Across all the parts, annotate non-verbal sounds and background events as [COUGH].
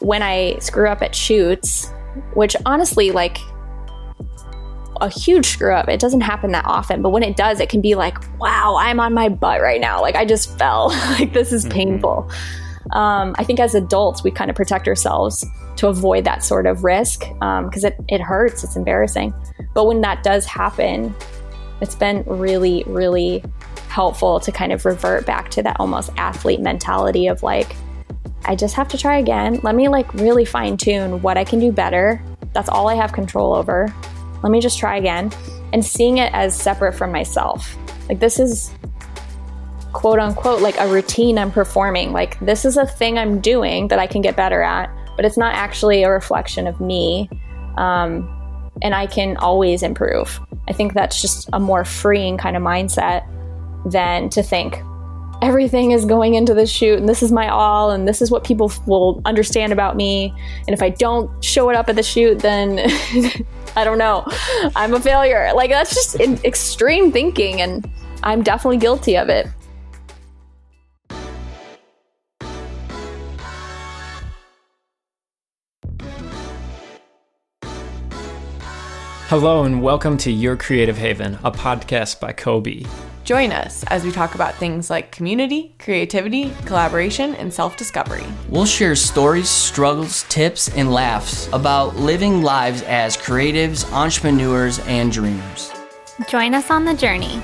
when I screw up at shoots, which honestly, like a huge screw up, it doesn't happen that often. But when it does, it can be like, wow, I'm on my butt right now. Like I just fell. [LAUGHS] like this is mm-hmm. painful. Um, I think as adults, we kind of protect ourselves to avoid that sort of risk because um, it, it hurts, it's embarrassing. But when that does happen, it's been really, really helpful to kind of revert back to that almost athlete mentality of like, I just have to try again. Let me like really fine tune what I can do better. That's all I have control over. Let me just try again. And seeing it as separate from myself. Like, this is quote unquote like a routine I'm performing. Like, this is a thing I'm doing that I can get better at, but it's not actually a reflection of me. Um, and I can always improve. I think that's just a more freeing kind of mindset than to think everything is going into this shoot and this is my all and this is what people will understand about me. And if i don't show it up at the shoot then [LAUGHS] i don't know. I'm a failure. Like that's just extreme thinking and i'm definitely guilty of it. Hello, and welcome to Your Creative Haven, a podcast by Kobe. Join us as we talk about things like community, creativity, collaboration, and self discovery. We'll share stories, struggles, tips, and laughs about living lives as creatives, entrepreneurs, and dreamers. Join us on the journey.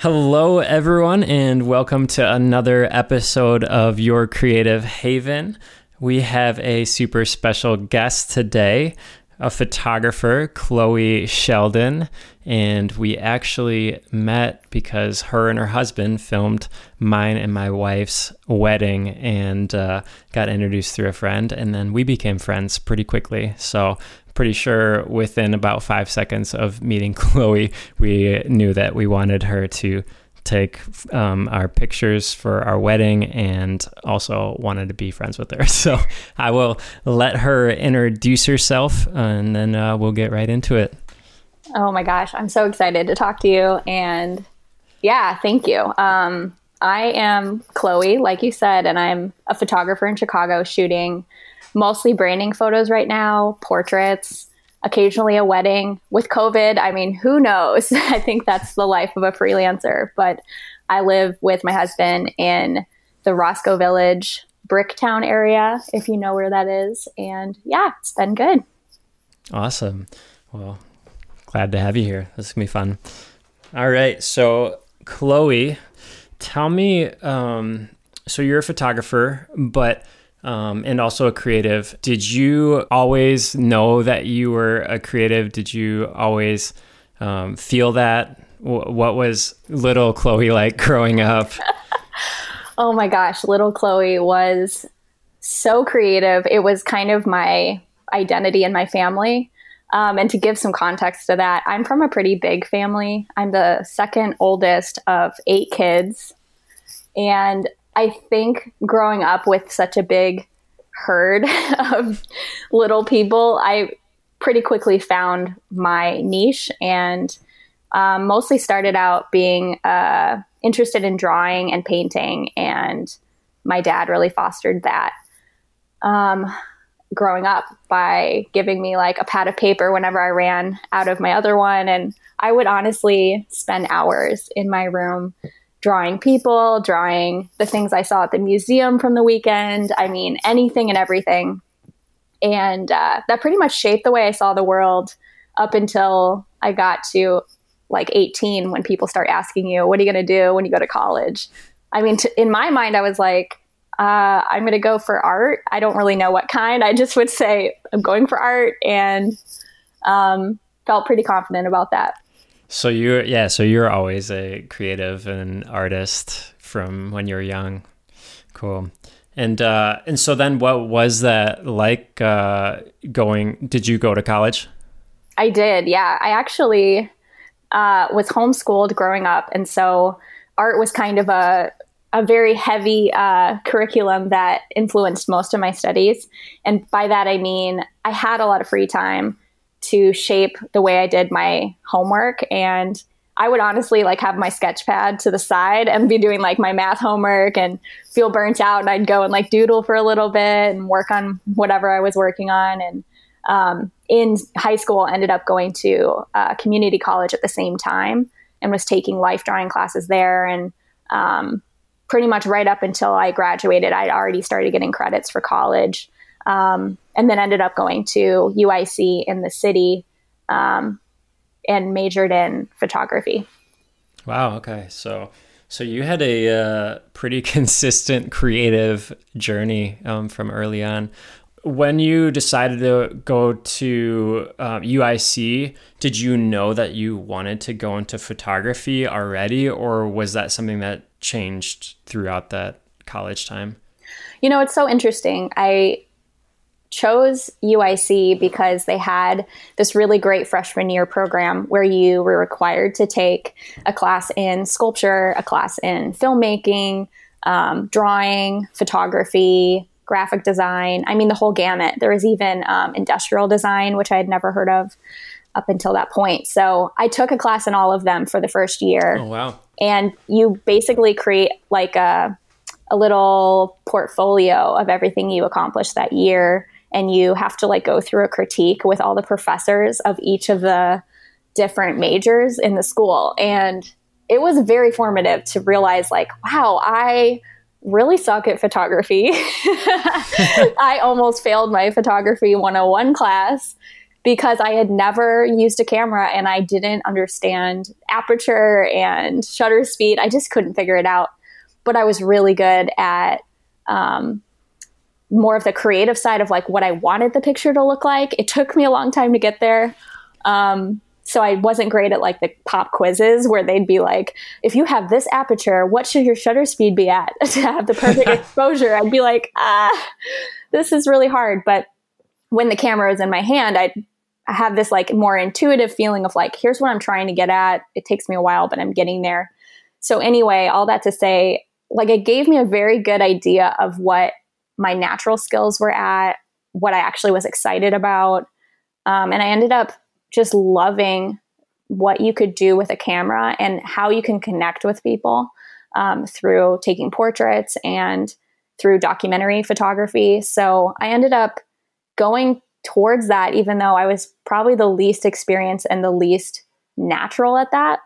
Hello, everyone, and welcome to another episode of Your Creative Haven. We have a super special guest today, a photographer, Chloe Sheldon. And we actually met because her and her husband filmed mine and my wife's wedding and uh, got introduced through a friend. And then we became friends pretty quickly. So, pretty sure within about five seconds of meeting [LAUGHS] Chloe, we knew that we wanted her to take um, our pictures for our wedding and also wanted to be friends with her. [LAUGHS] So I will let her introduce herself and then uh, we'll get right into it. Oh my gosh, I'm so excited to talk to you. And yeah, thank you. Um, I am Chloe, like you said, and I'm a photographer in Chicago shooting mostly branding photos right now, portraits, occasionally a wedding. With COVID, I mean, who knows? [LAUGHS] I think that's the life of a freelancer. But I live with my husband in the Roscoe Village Bricktown area, if you know where that is. And yeah, it's been good. Awesome. Well, glad to have you here. This is going to be fun. All right. So, Chloe, tell me um, so you're a photographer, but um, and also a creative. Did you always know that you were a creative? Did you always um, feel that? W- what was little Chloe like [LAUGHS] growing up? [LAUGHS] oh my gosh, little Chloe was so creative. It was kind of my identity in my family. Um, and to give some context to that, I'm from a pretty big family. I'm the second oldest of eight kids. And I think growing up with such a big herd [LAUGHS] of little people, I pretty quickly found my niche and um, mostly started out being uh, interested in drawing and painting. And my dad really fostered that um, growing up by giving me like a pad of paper whenever I ran out of my other one. And I would honestly spend hours in my room drawing people, drawing the things I saw at the museum from the weekend. I mean, anything and everything. And uh, that pretty much shaped the way I saw the world up until I got to like 18 when people start asking you, what are you going to do when you go to college? I mean, t- in my mind, I was like, uh, I'm going to go for art. I don't really know what kind. I just would say I'm going for art and um, felt pretty confident about that. So you're yeah, so you're always a creative and artist from when you were young. Cool. And uh, and so then what was that like uh, going did you go to college? I did. Yeah. I actually uh, was homeschooled growing up and so art was kind of a a very heavy uh, curriculum that influenced most of my studies. And by that, I mean I had a lot of free time to shape the way I did my homework. And I would honestly like have my sketch pad to the side and be doing like my math homework and feel burnt out. And I'd go and like doodle for a little bit and work on whatever I was working on. And um, in high school, ended up going to uh, community college at the same time and was taking life drawing classes there. And um, pretty much right up until I graduated, I'd already started getting credits for college. Um, and then ended up going to UIC in the city um, and majored in photography. Wow. Okay. So, so you had a uh, pretty [LAUGHS] consistent creative journey um, from early on. When you decided to go to um, UIC, did you know that you wanted to go into photography already, or was that something that changed throughout that college time? You know, it's so interesting. I chose UIC because they had this really great freshman year program where you were required to take a class in sculpture, a class in filmmaking, um, drawing, photography, graphic design. I mean, the whole gamut. There was even um, industrial design, which I had never heard of up until that point. So I took a class in all of them for the first year. Oh, wow. And you basically create like a, a little portfolio of everything you accomplished that year and you have to like go through a critique with all the professors of each of the different majors in the school. And it was very formative to realize like wow i really suck at photography. [LAUGHS] I almost failed my photography 101 class because i had never used a camera and i didn't understand aperture and shutter speed. I just couldn't figure it out. But i was really good at um, more of the creative side of like what I wanted the picture to look like. It took me a long time to get there. Um, so I wasn't great at like the pop quizzes where they'd be like, if you have this aperture, what should your shutter speed be at [LAUGHS] to have the perfect [LAUGHS] exposure? I'd be like, ah, this is really hard. But when the camera was in my hand, I'd I have this like more intuitive feeling of like, here's what I'm trying to get at. It takes me a while, but I'm getting there. So anyway, all that to say, like it gave me a very good idea of what my natural skills were at, what I actually was excited about. Um, and I ended up just loving what you could do with a camera and how you can connect with people um, through taking portraits and through documentary photography. So I ended up going towards that, even though I was probably the least experienced and the least natural at that.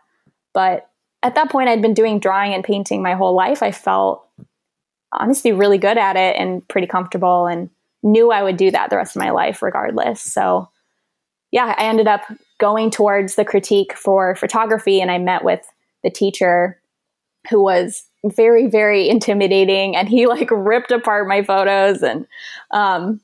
But at that point, I'd been doing drawing and painting my whole life. I felt honestly really good at it and pretty comfortable and knew I would do that the rest of my life regardless. So yeah, I ended up going towards the critique for photography and I met with the teacher who was very very intimidating and he like ripped apart my photos and um,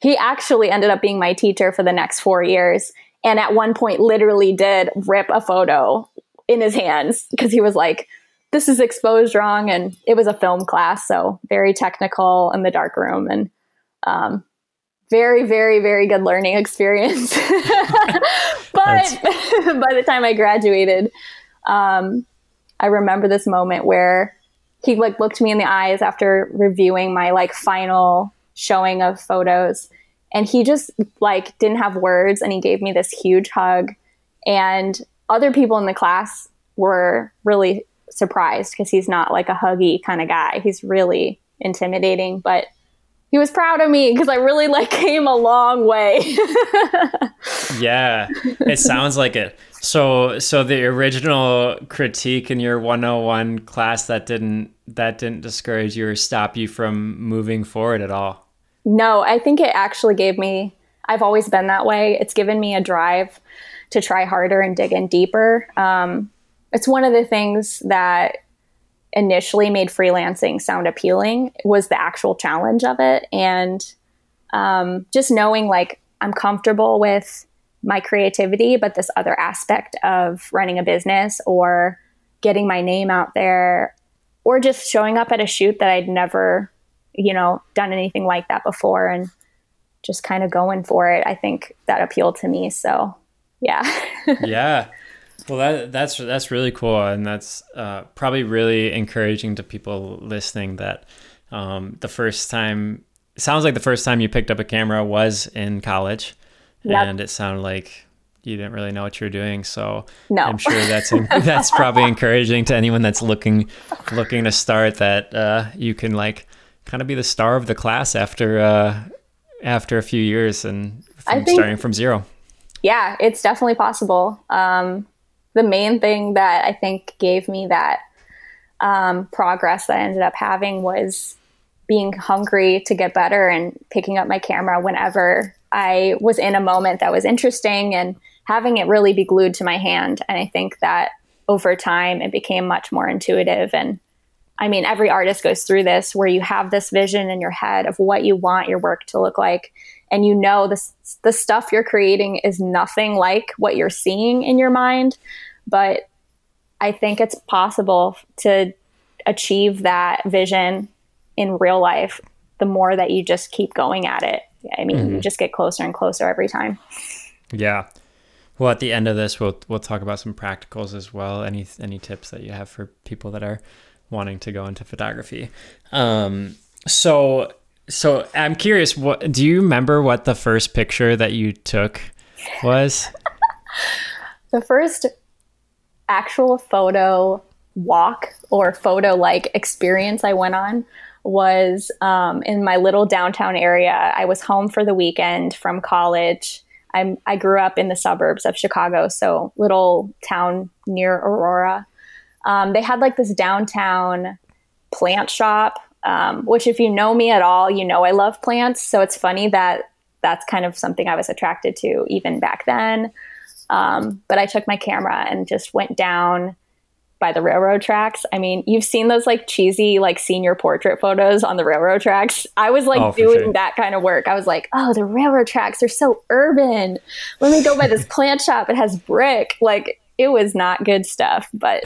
he actually ended up being my teacher for the next 4 years and at one point literally did rip a photo in his hands because he was like this is exposed wrong. And it was a film class, so very technical in the dark room and um, very, very, very good learning [LAUGHS] experience. [LAUGHS] but [LAUGHS] by the time I graduated, um, I remember this moment where he like looked me in the eyes after reviewing my like final showing of photos and he just like didn't have words and he gave me this huge hug and other people in the class were really surprised because he's not like a huggy kind of guy. He's really intimidating, but he was proud of me because I really like [LAUGHS] came a long way. [LAUGHS] yeah, it sounds like it. So so the original critique in your 101 class that didn't that didn't discourage you or stop you from moving forward at all. No, I think it actually gave me I've always been that way. It's given me a drive to try harder and dig in deeper. Um, it's one of the things that initially made freelancing sound appealing was the actual challenge of it. And um, just knowing like i'm comfortable with my creativity but this other aspect of running a business or getting my name out there or just showing up at a shoot that i'd never you know done anything like that before and just kind of going for it i think that appealed to me. So yeah. [LAUGHS] Yeah well, that that's that's really cool, and that's uh, probably really encouraging to people listening. That um, the first time sounds like the first time you picked up a camera was in college, yep. and it sounded like you didn't really know what you're doing. So No. I'm sure that's [LAUGHS] that's probably encouraging to anyone that's looking looking to start. That uh, you can like kind of be the star of the class after uh, after a few years and from think- starting from zero. yeah, it's definitely possible. Um, the main thing that I think gave me that um, progress that I ended up having was being hungry to get better and picking up my camera whenever I was in a moment that was interesting and having it really be glued to my hand. And I think that over time it became much more intuitive. And I mean, every artist goes through this where you have this vision in your head of what you want your work to look like. And you know this, the stuff you're creating is nothing like what you're seeing in your mind. But I think it's possible to achieve that vision in real life the more that you just keep going at it. I mean, you just get closer and closer every time. Yeah. Well, at the end of this, we'll we'll talk about some practicals as well. Any any tips that you have for people that are wanting to go into photography? Um, so so I'm curious. What do you remember? What the first picture that you took was? [LAUGHS] The first actual photo walk or photo like experience I went on was um, in my little downtown area. I was home for the weekend from college. I'm, I grew up in the suburbs of Chicago, so little town near Aurora. Um, they had like this downtown plant shop, um, which if you know me at all, you know I love plants. So it's funny that that's kind of something I was attracted to even back then. Um, but I took my camera and just went down by the railroad tracks. I mean, you've seen those like cheesy like senior portrait photos on the railroad tracks. I was like Oh, doing sure. that kind of work. I was like, oh, the railroad tracks are so urban. Let me go by this [LAUGHS] plant shop. It has brick. Like it was not good stuff, but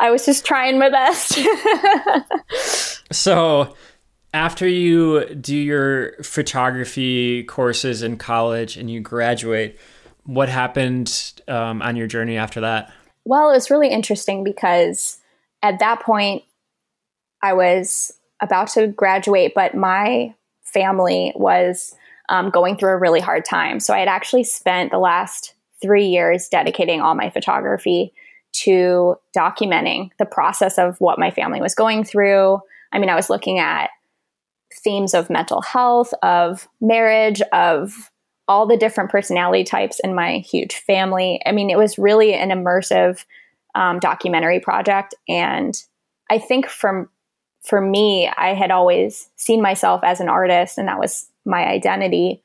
I was just trying my best. [LAUGHS] So after you do your photography courses in college and you graduate, what happened um, on your journey after that? Well, it was really interesting because at that point, I was about to graduate, but my family was um, going through a really hard time. So I had actually spent the last three years dedicating all my photography to documenting the process of what my family was going through. I mean, I was looking at themes of mental health, of marriage, of all the different personality types in my huge family. I mean, it was really an immersive um, documentary project, and I think from for me, I had always seen myself as an artist, and that was my identity.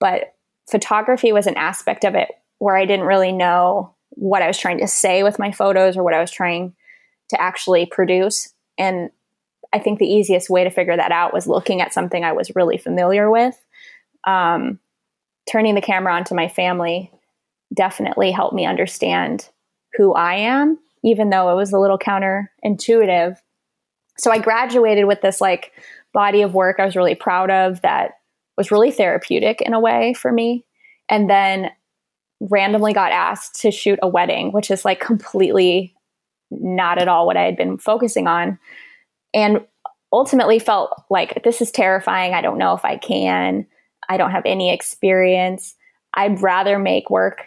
But photography was an aspect of it where I didn't really know what I was trying to say with my photos or what I was trying to actually produce. And I think the easiest way to figure that out was looking at something I was really familiar with. Um, turning the camera onto my family definitely helped me understand who I am, even though it was a little counterintuitive. So I graduated with this like body of work I was really proud of that was really therapeutic in a way for me. And then randomly got asked to shoot a wedding, which is like completely not at all what I had been focusing on. And ultimately felt like this is terrifying. I don't know if I can. I don't have any experience. I'd rather make work,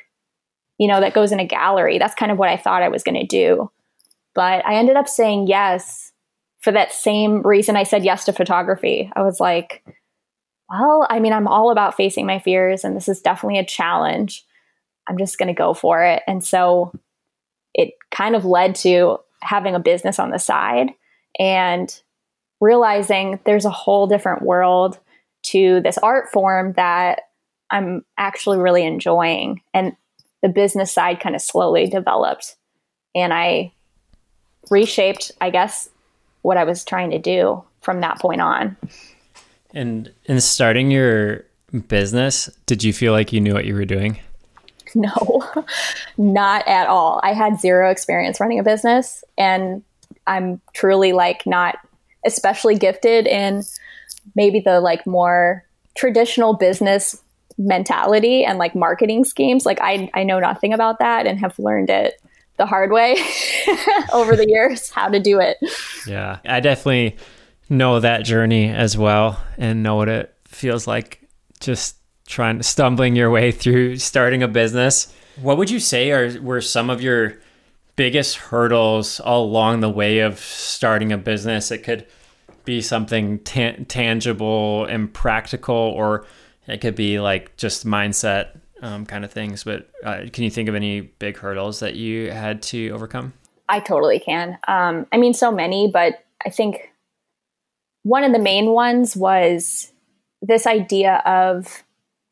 you know, that goes in a gallery. That's kind of what I thought I was going to do. But I ended up saying yes for that same reason I said yes to photography. I was like, well, I mean, I'm all about facing my fears, and this is definitely a challenge. I'm just going to go for it. And so it kind of led to having a business on the side and realizing there's a whole different world to this art form that I'm actually really enjoying. And the business side kind of slowly developed. And I reshaped, I guess, what I was trying to do from that point on. And in starting your business, did you feel like you knew what you were doing? [LAUGHS] No, not at all. I had zero experience running a business, and I'm truly like not especially gifted in maybe the like more traditional business mentality and like marketing schemes. Like I I know nothing about that and have learned it the hard way [LAUGHS] over the years how to do it. Yeah, I definitely know that journey as well and know what it feels like just trying stumbling your way through starting a business. What would you say are were some of your biggest hurdles along the way of starting a business? It could be something ta- tangible and practical, or it could be like just mindset um, kind of things. But uh, can you think of any big hurdles that you had to overcome? I totally can. Um, I mean, so many, but I think one of the main ones was this idea of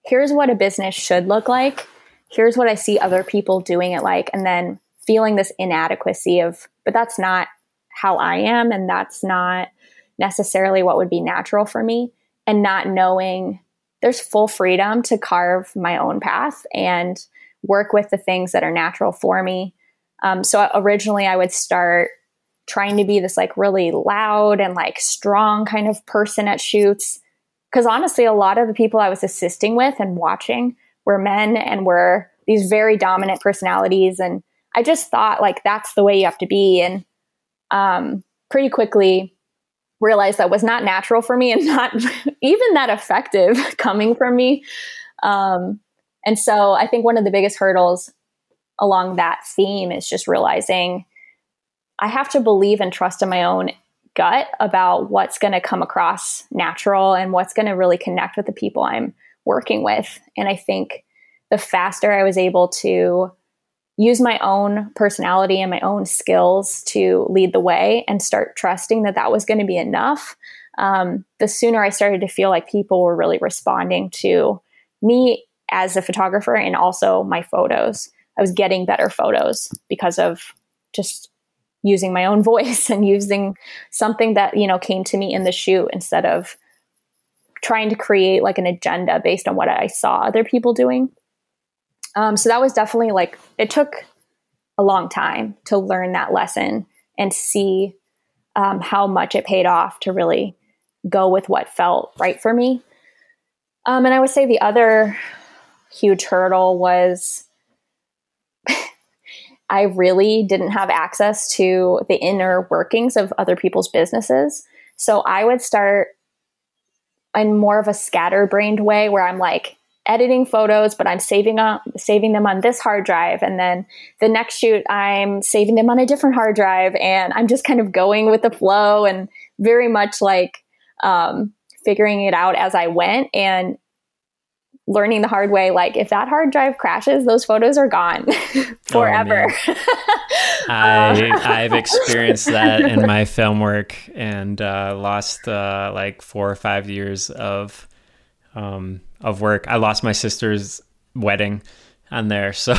here's what a business should look like, here's what I see other people doing it like, and then feeling this inadequacy of, but that's not how I am, and that's not necessarily what would be natural for me, and not knowing there's full freedom to carve my own path and work with the things that are natural for me. Um, so originally, I would start trying to be this like really loud and like strong kind of person at shoots. Because honestly, a lot of the people I was assisting with and watching were men and were these very dominant personalities. And I just thought like that's the way you have to be. And um, pretty quickly realized that was not natural for me and [LAUGHS] not [LAUGHS] even that effective [LAUGHS] coming from me. Um, and so I think one of the biggest hurdles along that theme is just realizing I have to believe and trust in my own gut about what's going to come across natural and what's going to really connect with the people I'm working with. And I think the faster I was able to use my own personality and my own skills to lead the way and start trusting that that was going to be enough, um, the sooner I started to feel like people were really responding to me as a photographer and also my photos. I was getting better photos because of just using my own [LAUGHS] voice and using something that you know came to me in the shoot instead of trying to create like an agenda based on what I saw other people doing. Um, so that was definitely like it took a long time to learn that lesson and see um, how much it paid off to really go with what felt right for me. Um, and I would say the other huge hurdle was I really didn't have access to the inner workings of other people's businesses. So I would start in more of a scatterbrained way where I'm like editing photos, but I'm saving up saving them on this hard drive. And then the next shoot, I'm saving them on a different hard drive. And I'm just kind of going with the flow and very much like um, figuring it out as I went. And learning the hard way like if that hard drive crashes those photos are gone [LAUGHS] forever. Oh, [LAUGHS] i i've [LAUGHS] experienced that in my film work and uh, lost uh, like four or five years of um, of work. I lost my sister's wedding on there so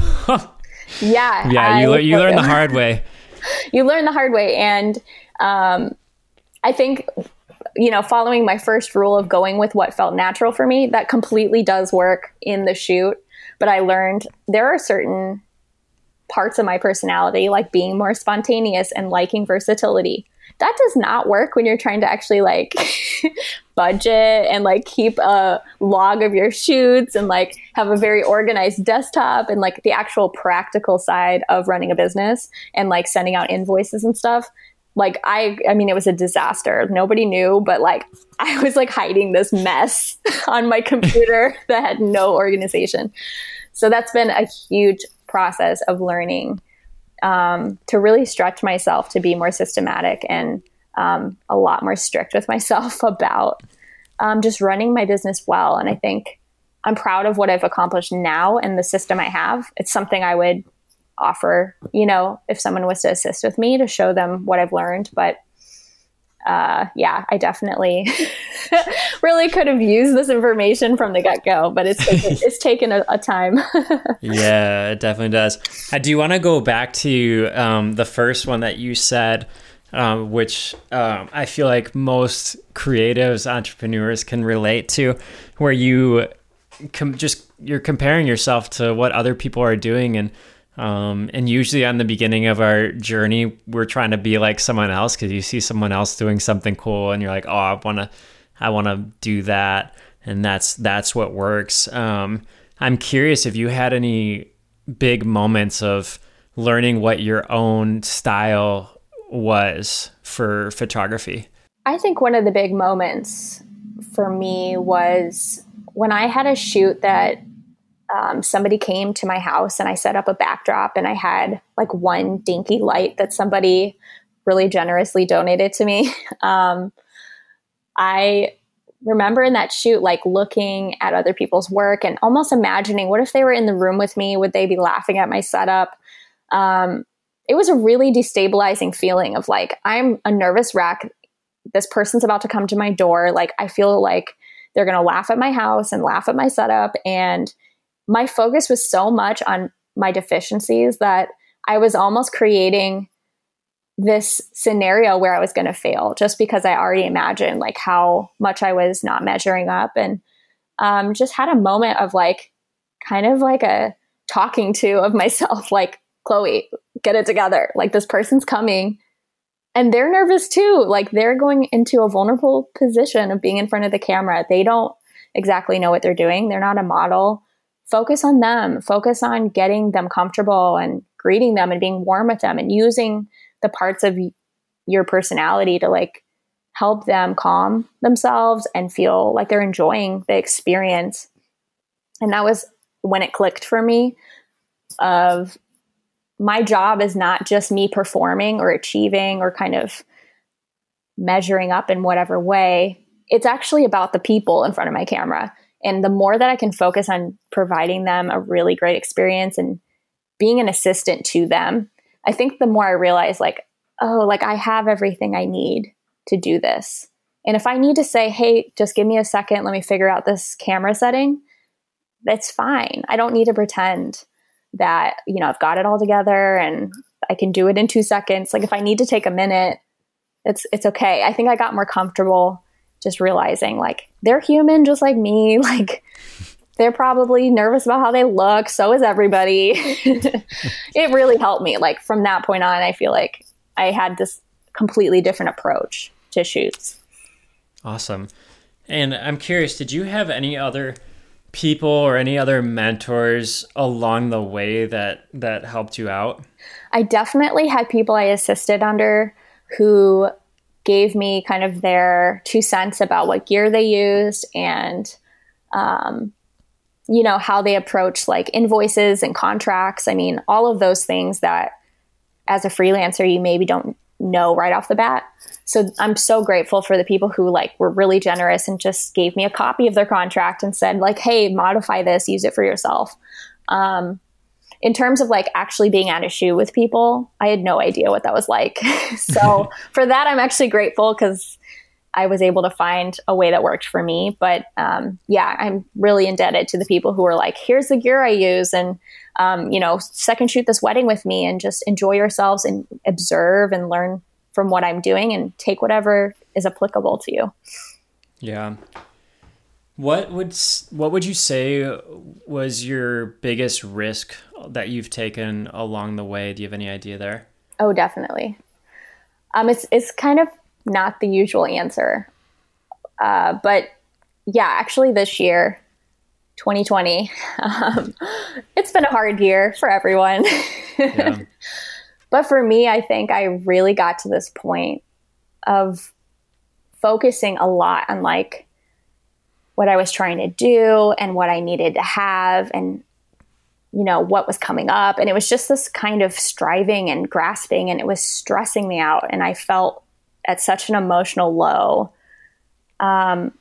yeah yeah you, you learn the hard way. You learn the hard way and um, i think you know, following my first rule of going with what felt natural for me, that completely does work in the shoot. But I learned there are certain parts of my personality, like being more spontaneous and liking versatility. That does not work when you're trying to actually like [LAUGHS] budget and like keep a log of your shoots and like have a very organized desktop and like the actual practical side of running a business and like sending out invoices and stuff like i i mean it was a disaster. Nobody knew but like [LAUGHS] i was like hiding this mess [LAUGHS] on my computer [LAUGHS] that had no organization. So that's been a huge process of learning um, to really stretch myself to be more systematic and um, a lot more strict with myself about um, just running my business well. And i think i'm proud of what i've accomplished now and the system i have. It's something i would offer, you know, if someone was to assist with me to show them what I've learned. But uh, yeah, I definitely [LAUGHS] really could have used this information from the get go, but it's taken, [LAUGHS] it's taken a, a time. [LAUGHS] yeah, it definitely does. I do want to go back to um, the first one that you said, um, which um, I feel like most creatives, entrepreneurs can relate to, where you com- just you're comparing yourself to what other people are doing and um, and usually on the beginning of our journey, we're trying to be like someone else because you see someone else doing something cool, and you're like, "Oh, I wanna, I wanna do that," and that's that's what works. Um, I'm curious if you had any big moments of learning what your own style was for photography. I think one of the big moments for me was when I had a shoot that um, somebody came to my house and I set up a backdrop and I had like one dinky light that somebody really generously donated to me. [LAUGHS] Um, I remember in that shoot, like looking at other people's work and almost imagining what if they were in the room with me? Would they be laughing at my setup? Um, it was a really destabilizing feeling of like, I'm a nervous wreck. This person's about to come to my door. Like, I feel like they're going to laugh at my house and laugh at my setup. And my focus was so much on my deficiencies that I was almost creating this scenario where I was going to fail just because I already imagined like how much I was not measuring up and um, just had a moment of like kind of like a talking to of myself [LAUGHS] like Chloe get it together. Like this person's coming. And they're nervous too. Like they're going into a vulnerable position of being in front of the camera. They don't exactly know what they're doing. They're not a model focus on them focus on getting them comfortable and greeting them and being warm with them and using the parts of your personality to like help them calm themselves and feel like they're enjoying the experience. And that was when it clicked for me of my job is not just me performing or achieving or kind of measuring up in whatever way. It's actually about the people in front of my camera. And the more that I can focus on providing them a really great experience and being an assistant to them I think the more I realize, like, oh, like I have everything I need to do this. And if I need to say, hey, just give me a second, let me figure out this camera setting, that's fine. I don't need to pretend that, you know, I've got it all together and I can do it in two seconds. Like if I need to take a minute, it's it's okay. I think I got more comfortable just realizing like they're human just like me. [LAUGHS] Like they're probably nervous about how they look. So is everybody. [LAUGHS] it really helped me. Like from that point on, I feel like I had this completely different approach to shoots. Awesome. And I'm curious, did you have any other people or any other mentors along the way that that helped you out? I definitely had people I assisted under who gave me kind of their two cents about what gear they used and um, you know, how they approach like invoices and contracts. I mean, all of those things that as a freelancer you maybe don't know right off the bat. So I'm so grateful for the people who like were really generous and just gave me a copy of their contract and said like, "Hey, modify this, use it for yourself." Um, in terms of like actually being at a shoe with people, I had no idea what that was like. [LAUGHS] so [LAUGHS] for that, I'm actually grateful because I was able to find a way that worked for me. But um, yeah, I'm really indebted to the people who were like, here's the gear I use, and um, you know, second shoot this wedding with me, and just enjoy yourselves and observe and learn from what I'm doing, and take whatever is applicable to you. Yeah. What would what would you say was your biggest risk that you've taken along the way? Do you have any idea there? Oh, definitely. Um, it's it's kind of not the usual answer. Uh, but yeah, actually, this year, 2020, um, [LAUGHS] it's been a hard year for everyone. Yeah. [LAUGHS] but for me, I think I really got to this point of focusing a lot on like what I was trying to do and what I needed to have and you know what was coming up and it was just this kind of striving and grasping and it was stressing me out and I felt at such an emotional low. Um,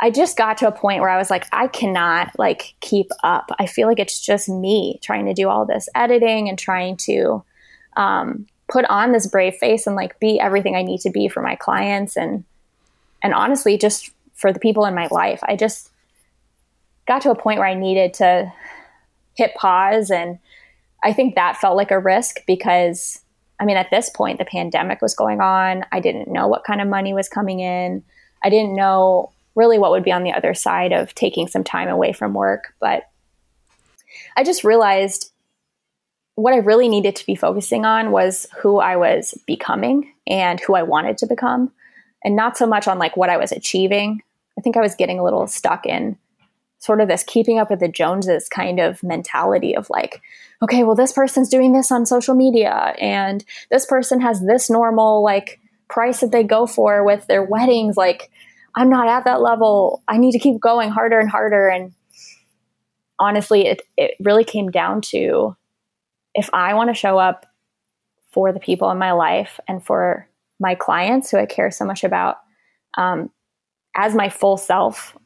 I just got to a point where I was like, I cannot like keep up. I feel like it's just me trying to do all this editing and trying to um, put on this brave face and like be everything I need to be for my clients and and honestly just for the people in my life. I just got to a point where I needed to hit pause and I think that felt like a risk because I mean, at this point, the pandemic was going on. I didn't know what kind of money was coming in. I didn't know really what would be on the other side of taking some time away from work. But I just realized what I really needed to be focusing on was who I was becoming and who I wanted to become, and not so much on like what I was achieving. I think I was getting a little stuck in sort of this keeping up with the Joneses kind of mentality of like, okay, well, this person's doing this on social media and this person has this normal like price that they go for with their weddings. Like, I'm not at that level. I need to keep going harder and harder. And honestly, it, it really came down to if I want to show up for the people in my life and for my clients who I care so much about um, as my full self,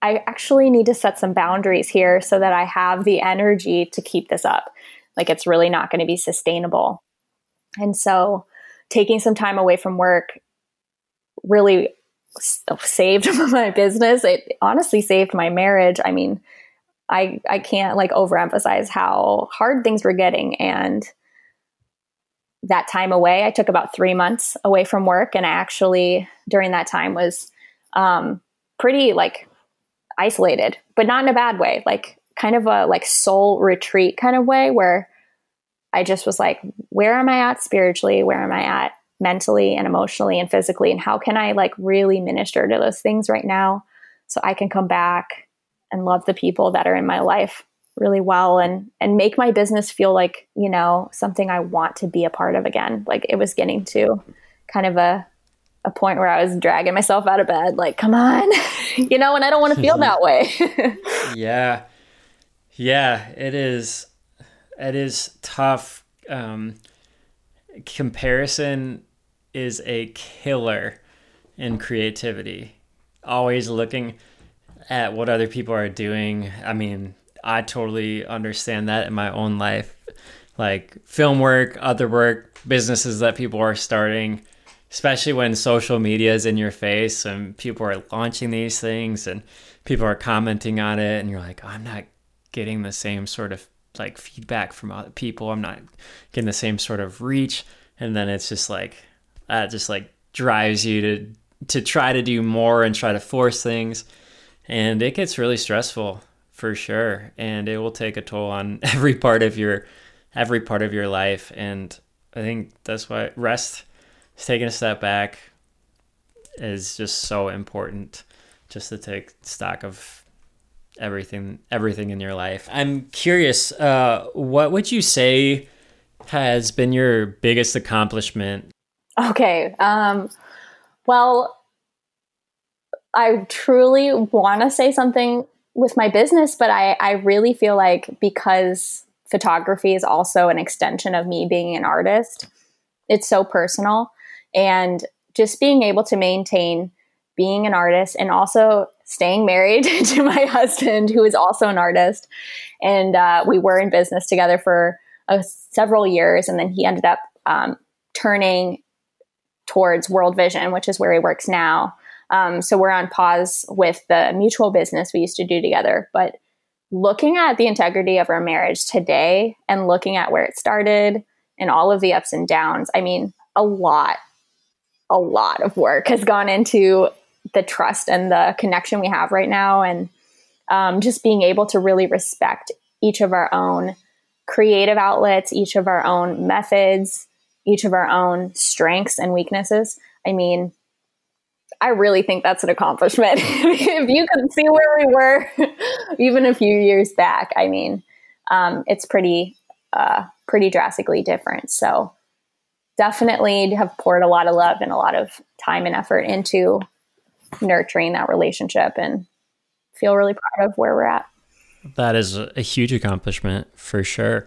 I actually need to set some boundaries here so that I have the energy to keep this up. Like it's really not going to be sustainable. And so taking some time away from work really saved [LAUGHS] my business. It honestly saved my marriage. I mean, I I can't like overemphasize how hard things were getting and that time away, I took about three months away from work, and I actually during that time was um, pretty like isolated, but not in a bad way, like kind of a like soul retreat kind of way where I just was like, where am I at spiritually? Where am I at mentally and emotionally and physically? And how can I like really minister to those things right now so I can come back and love the people that are in my life really well and and make my business feel like you know something i want to be a part of again like it was getting to kind of a a point where i was dragging myself out of bed like come on [LAUGHS] you know and i don't want to feel that way. [LAUGHS] Yeah. Yeah it is it is tough um comparison is a killer in creativity. Always looking at what other people are doing. I mean I totally understand that in my own life. Like film work, other work, businesses that people are starting, especially when social media is in your face and people are launching these things and people are commenting on it and you're like, I'm not getting the same sort of like feedback from other people. I'm not getting the same sort of reach. And then it's just like that just like drives you to to try to do more and try to force things. And it gets really stressful for sure and it will take a toll on [LAUGHS] every part of your every part of your life and i think that's why rest taking a step back is just so important just to take stock of everything everything in your life i'm curious uh, what would you say has been your biggest accomplishment okay um, well i truly want to say something with my business, but I, I really feel like because photography is also an extension of me being an artist, it's so personal. And just being able to maintain being an artist and also staying married [LAUGHS] to my husband, who is also an artist. And uh, we were in business together for uh, several years. And then he ended up um, turning towards World Vision, which is where he works now. Um, so we're on pause with the mutual business we used to do together. But looking at the integrity of our marriage today and looking at where it started and all of the ups and downs, I mean, a lot, a lot of work has gone into the trust and the connection we have right now. And um, just being able to really respect each of our own creative outlets, each of our own methods, each of our own strengths and weaknesses. I mean, I really think that's an accomplishment. [LAUGHS] if you could see where we were [LAUGHS] even a few years back, I mean, um, it's pretty, uh, pretty drastically different. So definitely have poured a lot of love and a lot of time and effort into nurturing that relationship and feel really proud of where we're at. That is a huge accomplishment for sure.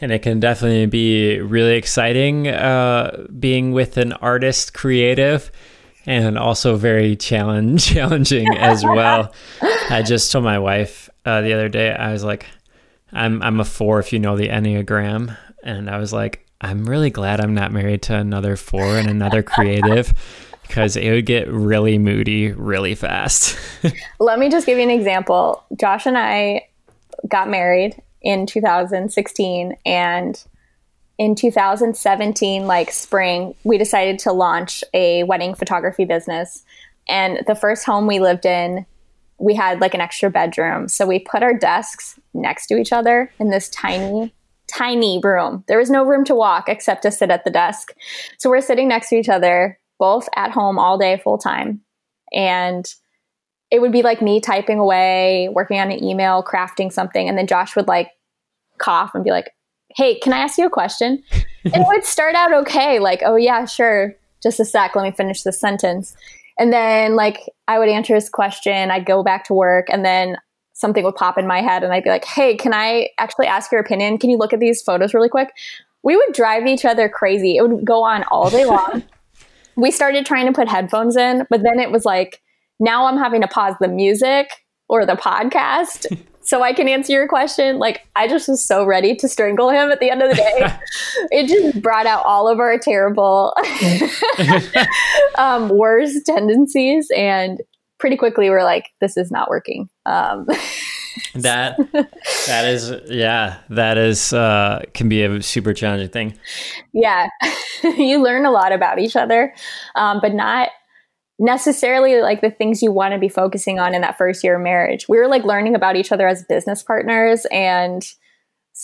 And it can definitely be really exciting uh, being with an artist creative and also very challenge [LAUGHS] challenging as [LAUGHS] well. I just told my wife uh, the other day, I was like, I'm I'm a four if you know the Enneagram, and I was like, I'm really glad I'm not married to another four and another creative. [LAUGHS] Because it would get really moody really fast. [LAUGHS] Let me just give you an example. Josh and I got married in 2016, and in 2017 like spring we decided to launch a wedding photography business and the first home we lived in we had like an extra bedroom so we put our desks next to each other in this tiny tiny room there was no room to walk except to sit at the desk so we're sitting next to each other both at home all day full time and it would be like me typing away working on an email crafting something and then josh would like cough and be like hey, can I ask you a question? and [LAUGHS] it would start out okay, like, oh, yeah, sure. Just a sec. Let me finish this sentence. And then like I would answer his question, I'd go back to work and then something would pop in my head and I'd be like, "Hey, can I actually ask your opinion? Can you look at these photos really quick?" We would drive each other crazy. It would go on all day long. [LAUGHS] we started trying to put headphones in, but then it was like now I'm having to pause the music or the podcast [LAUGHS] so I can answer your question. Like, I just was so ready to strangle him at the end of the day. [LAUGHS] it just brought out all of our terrible, um, worst tendencies. And pretty quickly, we're like, this is not working. Um, [LAUGHS] that that is yeah that is uh can be a super challenging thing yeah [LAUGHS] you learn a lot about each other um, but not necessarily like the things you want to be focusing on in that first year of marriage. We were like learning about each other as business partners and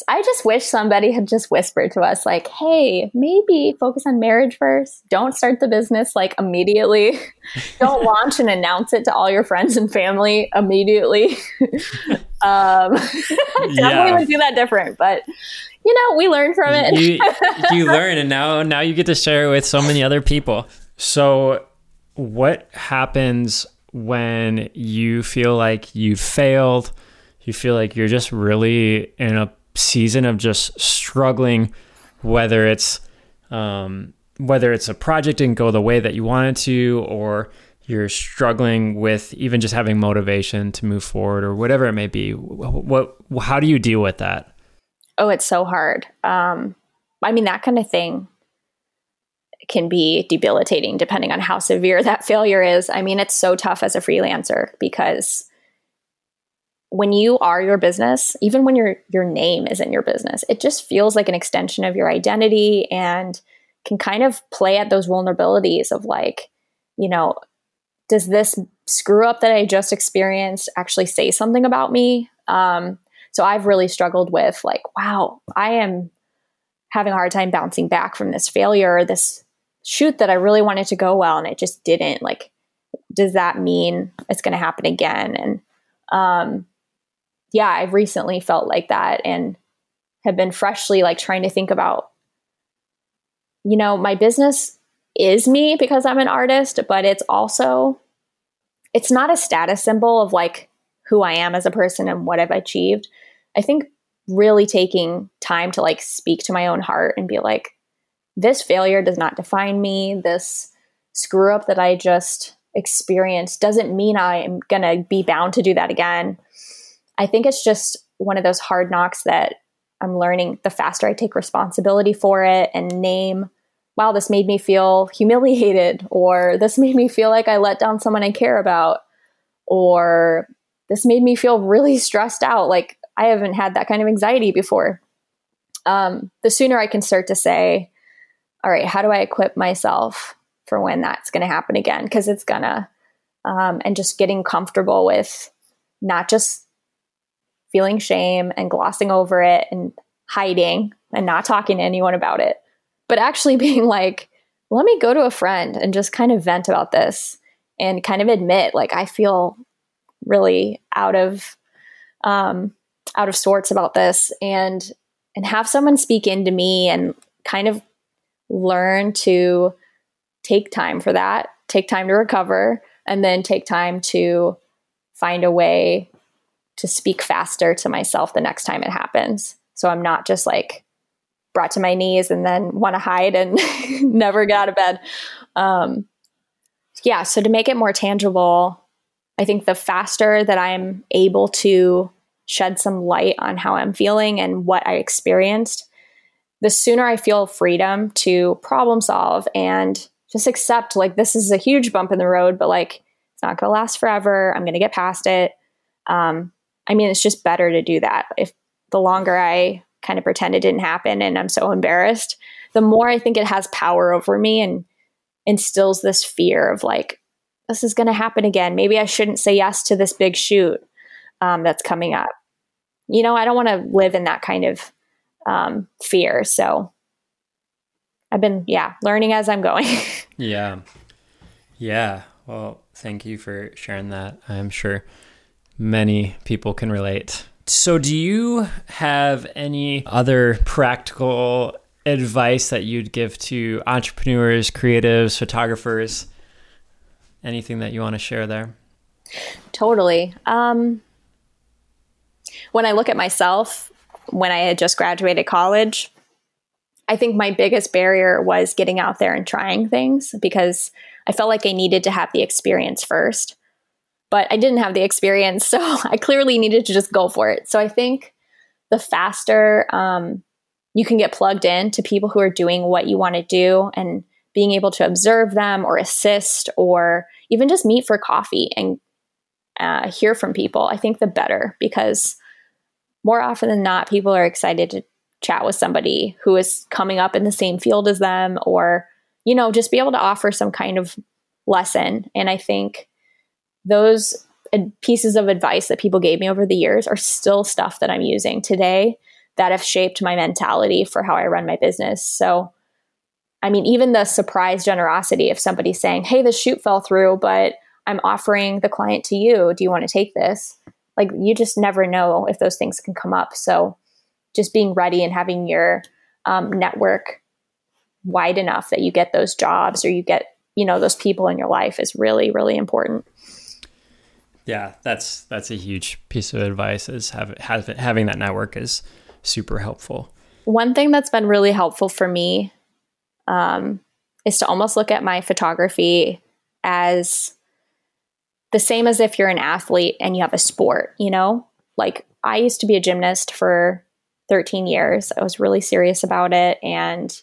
I just wish somebody had just whispered to us like, "Hey, maybe focus on marriage first. Don't start the business like immediately. [LAUGHS] Don't launch and announce it to all your friends and family immediately." [LAUGHS] um, [LAUGHS] definitely yeah. would do that different, but you know, we learn from it. you, you learn, and now now you get to share it with so many other people. So what happens when you feel like you've failed? You feel like you're just really in a season of just struggling, whether it's um, whether it's a project didn't go the way that you wanted to, or you're struggling with even just having motivation to move forward, or whatever it may be. What, how do you deal with that? Oh, it's so hard. Um, I mean, that kind of thing can be debilitating depending on how severe [LAUGHS] that failure is. I mean, it's so tough as a freelancer because when you are your business, even when your your name isn't your business, it just feels like an extension of your identity and can kind of play at those vulnerabilities of like, you know, does this screw up that I just experienced actually say something about me? Um, so I've really struggled with like, wow, I am having a hard time bouncing back from this failure, this shoot that I really wanted to go well and it just didn't. Like, does that mean it's going to happen again? And um, yeah, I've recently felt like that and have been freshly like trying to think about, you know, my business is me because I'm an artist, but it's also, it's not a status symbol of like who I am as a person and what I've achieved. I think really taking time to like speak to my own heart and be like, this failure does not define me. This screw up that I just experienced doesn't mean I'm going to be bound to do that again. I think it's just one of those hard knocks that I'm learning the faster I take responsibility for it and name, wow, this made me feel humiliated, or this made me feel like I let down someone I care about, or this made me feel really stressed out. Like I haven't had that kind of anxiety before. Um, the sooner I can start to say, all right, how do I equip myself for when that's going to happen again? Because it's gonna, um, and just getting comfortable with not just feeling shame and glossing over it and hiding and not talking to anyone about it, but actually [LAUGHS] being like, let me go to a friend and just kind of vent about this and kind of admit, like, I feel really out of, um, out of sorts about this and and have someone speak into me and kind of learn to take time for that, take time to recover, and then take time to find a way to speak faster to myself the next time it happens. So I'm not just like brought to my knees and then want to hide and [LAUGHS] never get out of bed. Um, yeah, so to make it more tangible, I think the faster that I'm able to shed some light on how I'm feeling and what I experienced, the sooner I feel freedom to problem solve and just accept like this is a huge bump in the road, but like it's not going to last forever. I'm going to get past it. Um, I mean, it's just better to do that. If the longer I kind of pretend it didn't happen and I'm so embarrassed, the more I think it has power over me and instills this fear of like, this is going to happen again. Maybe I shouldn't say yes to this big shoot um, that's coming up. You know, I don't want to live in that kind of um, fear. So I've been, yeah, learning as I'm going. [LAUGHS] yeah. Yeah. Well, thank you for sharing that. I'm sure many people can relate. So, do you have any other practical advice that you'd give to entrepreneurs, creatives, photographers anything that you want to share there? Totally. Um, when I look at myself, when I had just graduated college, I think my biggest barrier was getting out there and trying things because I felt like I needed to have the experience first. But I didn't have the experience, so [LAUGHS] I clearly needed to just go for it. So I think the faster um, you can get plugged in to people who are doing what you want to do and being able to observe them or assist or even just meet for coffee and uh, hear from people, I think the better because more often than not, people are excited to chat with somebody who is coming up in the same field as them or, you know, just be able to offer some kind of lesson. And I think those pieces of advice that people gave me over the years are still stuff that I'm using today that have shaped my mentality for how I run my business. So, I mean, even the surprise generosity of somebody saying, Hey, the shoot fell through, but I'm offering the client to you. Do you want to take this? Like, you just never know if those things can come up. So, just being ready and having your um, network wide enough that you get those jobs or you get, you know, those people in your life is really, really important. Yeah, that's that's a huge piece of advice. Is have, have having that network is super helpful. One thing that's been really helpful for me um, is to almost look at my photography as the same as if you're an athlete and you have a sport. You know, like I used to be a gymnast for 13 years. I was really serious about it, and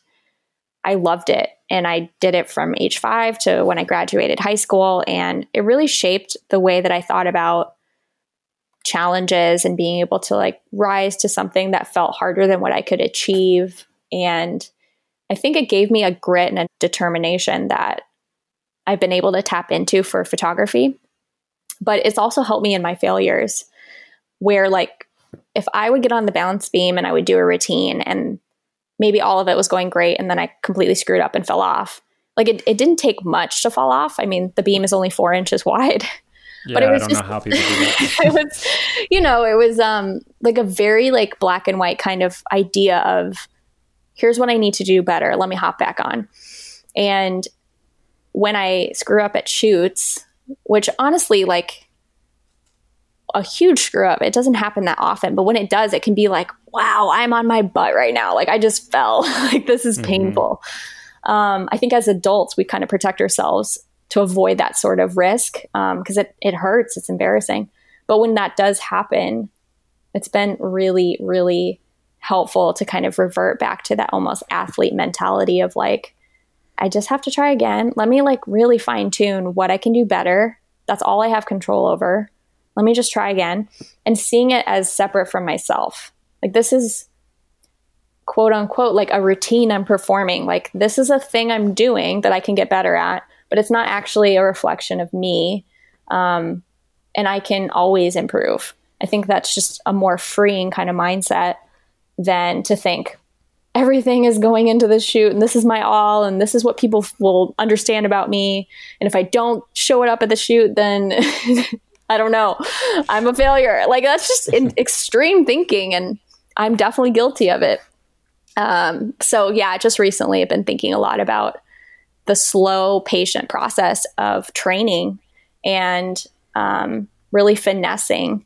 I loved it and I did it from age five to when I graduated high school. And it really shaped the way that I thought about challenges and being able to like rise to something that felt harder than what I could achieve. And I think it gave me a grit and a determination that I've been able to tap into for photography. But it's also helped me in my failures, where like if I would get on the balance beam and I would do a routine and maybe all of it was going great and then I completely screwed up and fell off. Like it, it didn't take much to fall off. I mean, the beam is only four inches [LAUGHS] wide. Yeah, but it was I don't just, know how people do that. [LAUGHS] it was, you know, it was um like a very like black and white kind of idea of here's what I need to do better. Let me hop back on. And when I screw up at shoots, which honestly, like a huge screw up. It doesn't happen that often, but when it does, it can be like, wow, I'm on my butt right now. Like I just fell. [LAUGHS] like this is mm-hmm. painful. Um, I think as adults, we kind of protect ourselves to avoid that sort of risk because um, it, it hurts. It's embarrassing. But when that does happen, it's been really, really helpful to kind of revert back to that almost athlete mentality of like, I just have to try again. Let me like really fine tune what I can do better. That's all I have control over let me just try again. And seeing it as separate from myself. Like this is quote unquote like a routine i'm performing. Like this is a thing i'm doing that i can get better at but it's not actually a reflection of me um, and i can always improve. I think that's just a more freeing kind of mindset than to think everything is going into the shoot and this is my all and this is what people will understand about me. And if i don't show it up at the shoot then [LAUGHS] I don't know. I'm a failure. Like that's just [LAUGHS] extreme thinking, and I'm definitely guilty of it. Um, so yeah, just recently I've been thinking a lot about the slow, patient process of training and um, really finessing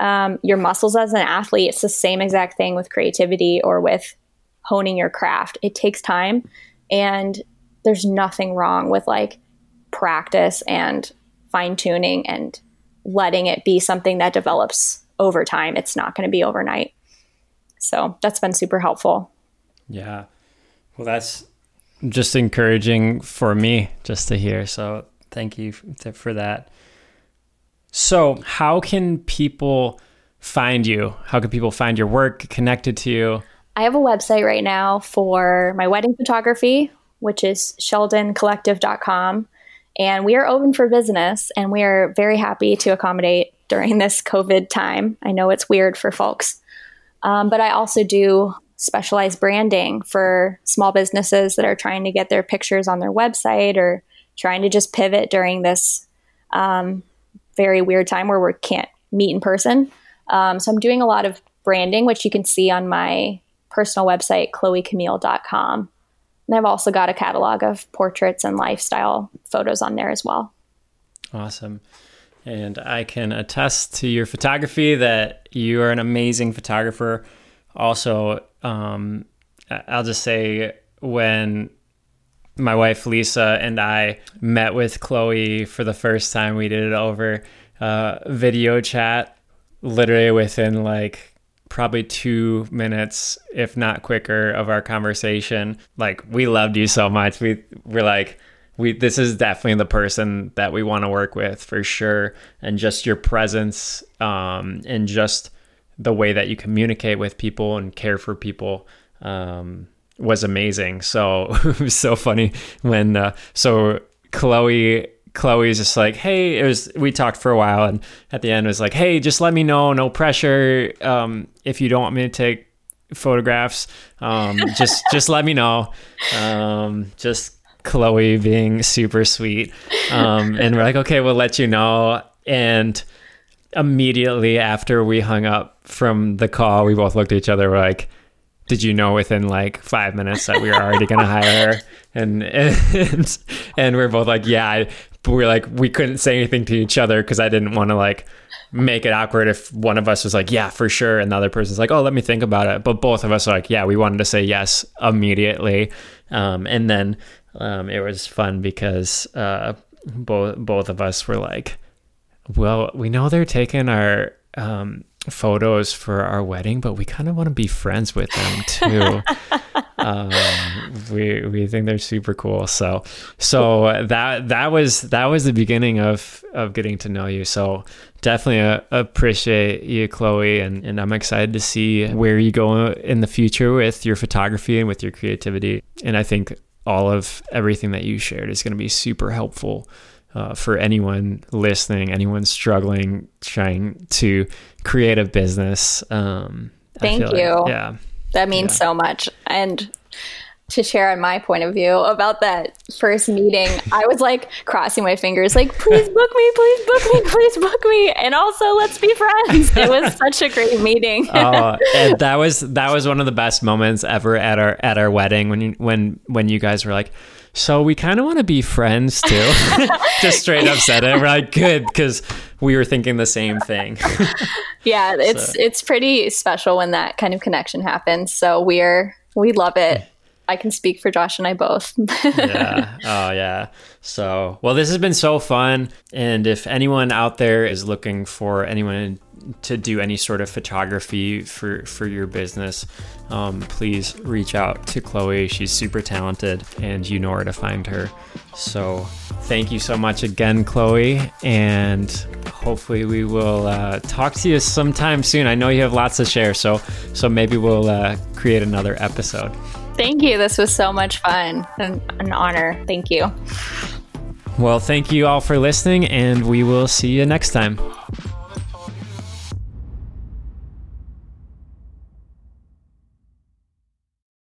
um, your muscles as an athlete. It's the same exact thing with creativity or with honing your craft. It takes time, and there's nothing wrong with like practice and fine tuning and letting it be something that develops over time. It's not going to be overnight. So that's been super helpful. Yeah. Well, that's just encouraging for me just to hear. So thank you for that. So, how can people find you? How can people find your work connected to you? I have a website right now for my wedding photography, which is sheldoncollective.com. And we are open for business and we are very happy to accommodate during [LAUGHS] this COVID time. I know it's weird for folks. Um, but I also do specialized branding for small businesses that are trying to get their pictures on their website or trying to just pivot during this um, very weird time where we can't meet in person. Um, so I'm doing a lot of branding, which you can see on my personal website, chloecamille.com. And I've also got a catalog of portraits and lifestyle photos on there as well. Awesome. And I can attest to your photography that you are an amazing photographer. Also, um, I'll just say when my wife Lisa and I met with Chloe for the first time, we did it over uh, video chat, literally within like probably two minutes, if not quicker, of our conversation. Like we loved you so much. We were like, we this is definitely the person that we want to work with for sure. And just your presence, um, and just the way that you communicate with people and care for people. Um, was amazing. So it was [LAUGHS] so funny when uh, so Chloe Chloe's just like, hey, it was we talked for a while and at the end it was like, hey, just let me know, no pressure. Um, if you don't want me to take photographs, um, [LAUGHS] just just let me know. Um, just Chloe being super sweet. Um, and we're like, okay, we'll let you know. And immediately after we hung up from the call, we both looked at each other, we're like, did you know within like five minutes that we were already going to hire her? And, [LAUGHS] and, and we're both like, yeah, I, but we're like, we couldn't say anything to each other because I didn't want to like make it awkward if one of us was like, yeah, for sure. And the other person's like, oh, let me think about it. But both of us are like, yeah, we wanted to say yes immediately. Um, and then um, it was fun because uh, both, both of us were like, well, we know they're taking our, um, photos for our wedding, but we kind of want to be friends with them too. [LAUGHS] um, we we think they're super cool. So so that that was that was the beginning of of getting to know you. So definitely uh, appreciate you, Chloe, and and I'm excited to see where you go in the future with your photography and with your creativity. And I think all of everything that you shared is going to be super helpful uh, for anyone listening, anyone struggling, trying to create a business. Um, Thank you. Like, yeah. That means yeah. so much. And to share on my point of view about that first meeting, I was like crossing my fingers, like, please book me, please book me, please book me. And also let's be friends. It was such a great meeting. [LAUGHS] oh, and that was that was one of the best moments ever at our at our wedding when you when when you guys were like, so we kind of want to be friends too. [LAUGHS] Just straight up said it. We're like, good, because we were thinking the same thing. [LAUGHS] yeah, it's so. it's pretty special when that kind of connection happens. So we're we love it. I can speak for Josh and I both. [LAUGHS] yeah. Oh, yeah. So, well, this has been so fun. And if anyone out there is looking for anyone to do any sort of photography for for your business, um, please reach out to Chloe. She's super talented, and you know where to find her. So, thank you so much again, Chloe, and hopefully we will uh, talk to you sometime soon. I know you have lots to share, so so maybe we'll uh, create another episode. Thank you. This was so much fun and an honor. Thank you. Well, thank you all for listening, and we will see you next time.